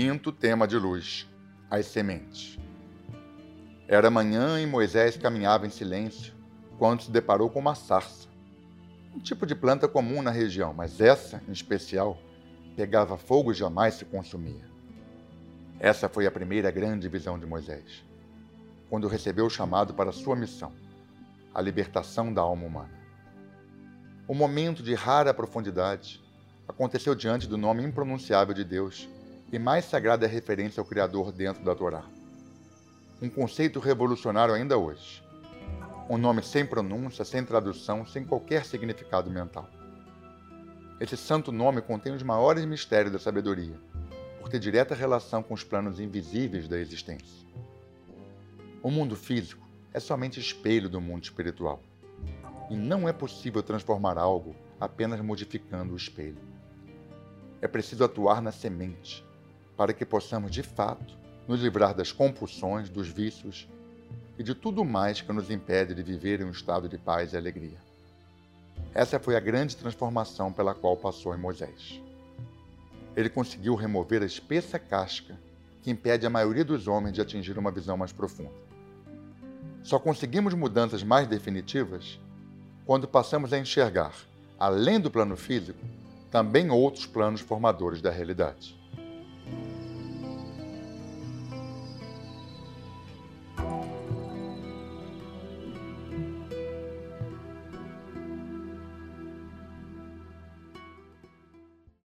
Quinto tema de luz: as sementes. Era manhã e Moisés caminhava em silêncio quando se deparou com uma sarça. Um tipo de planta comum na região, mas essa, em especial, pegava fogo e jamais se consumia. Essa foi a primeira grande visão de Moisés, quando recebeu o chamado para sua missão, a libertação da alma humana. O momento de rara profundidade aconteceu diante do nome impronunciável de Deus e mais sagrada referência ao Criador dentro da Torá. Um conceito revolucionário ainda hoje. Um nome sem pronúncia, sem tradução, sem qualquer significado mental. Esse santo nome contém os maiores mistérios da sabedoria, por ter direta relação com os planos invisíveis da existência. O mundo físico é somente espelho do mundo espiritual. E não é possível transformar algo apenas modificando o espelho. É preciso atuar na semente, para que possamos de fato nos livrar das compulsões, dos vícios e de tudo mais que nos impede de viver em um estado de paz e alegria. Essa foi a grande transformação pela qual passou em Moisés. Ele conseguiu remover a espessa casca que impede a maioria dos homens de atingir uma visão mais profunda. Só conseguimos mudanças mais definitivas quando passamos a enxergar, além do plano físico, também outros planos formadores da realidade.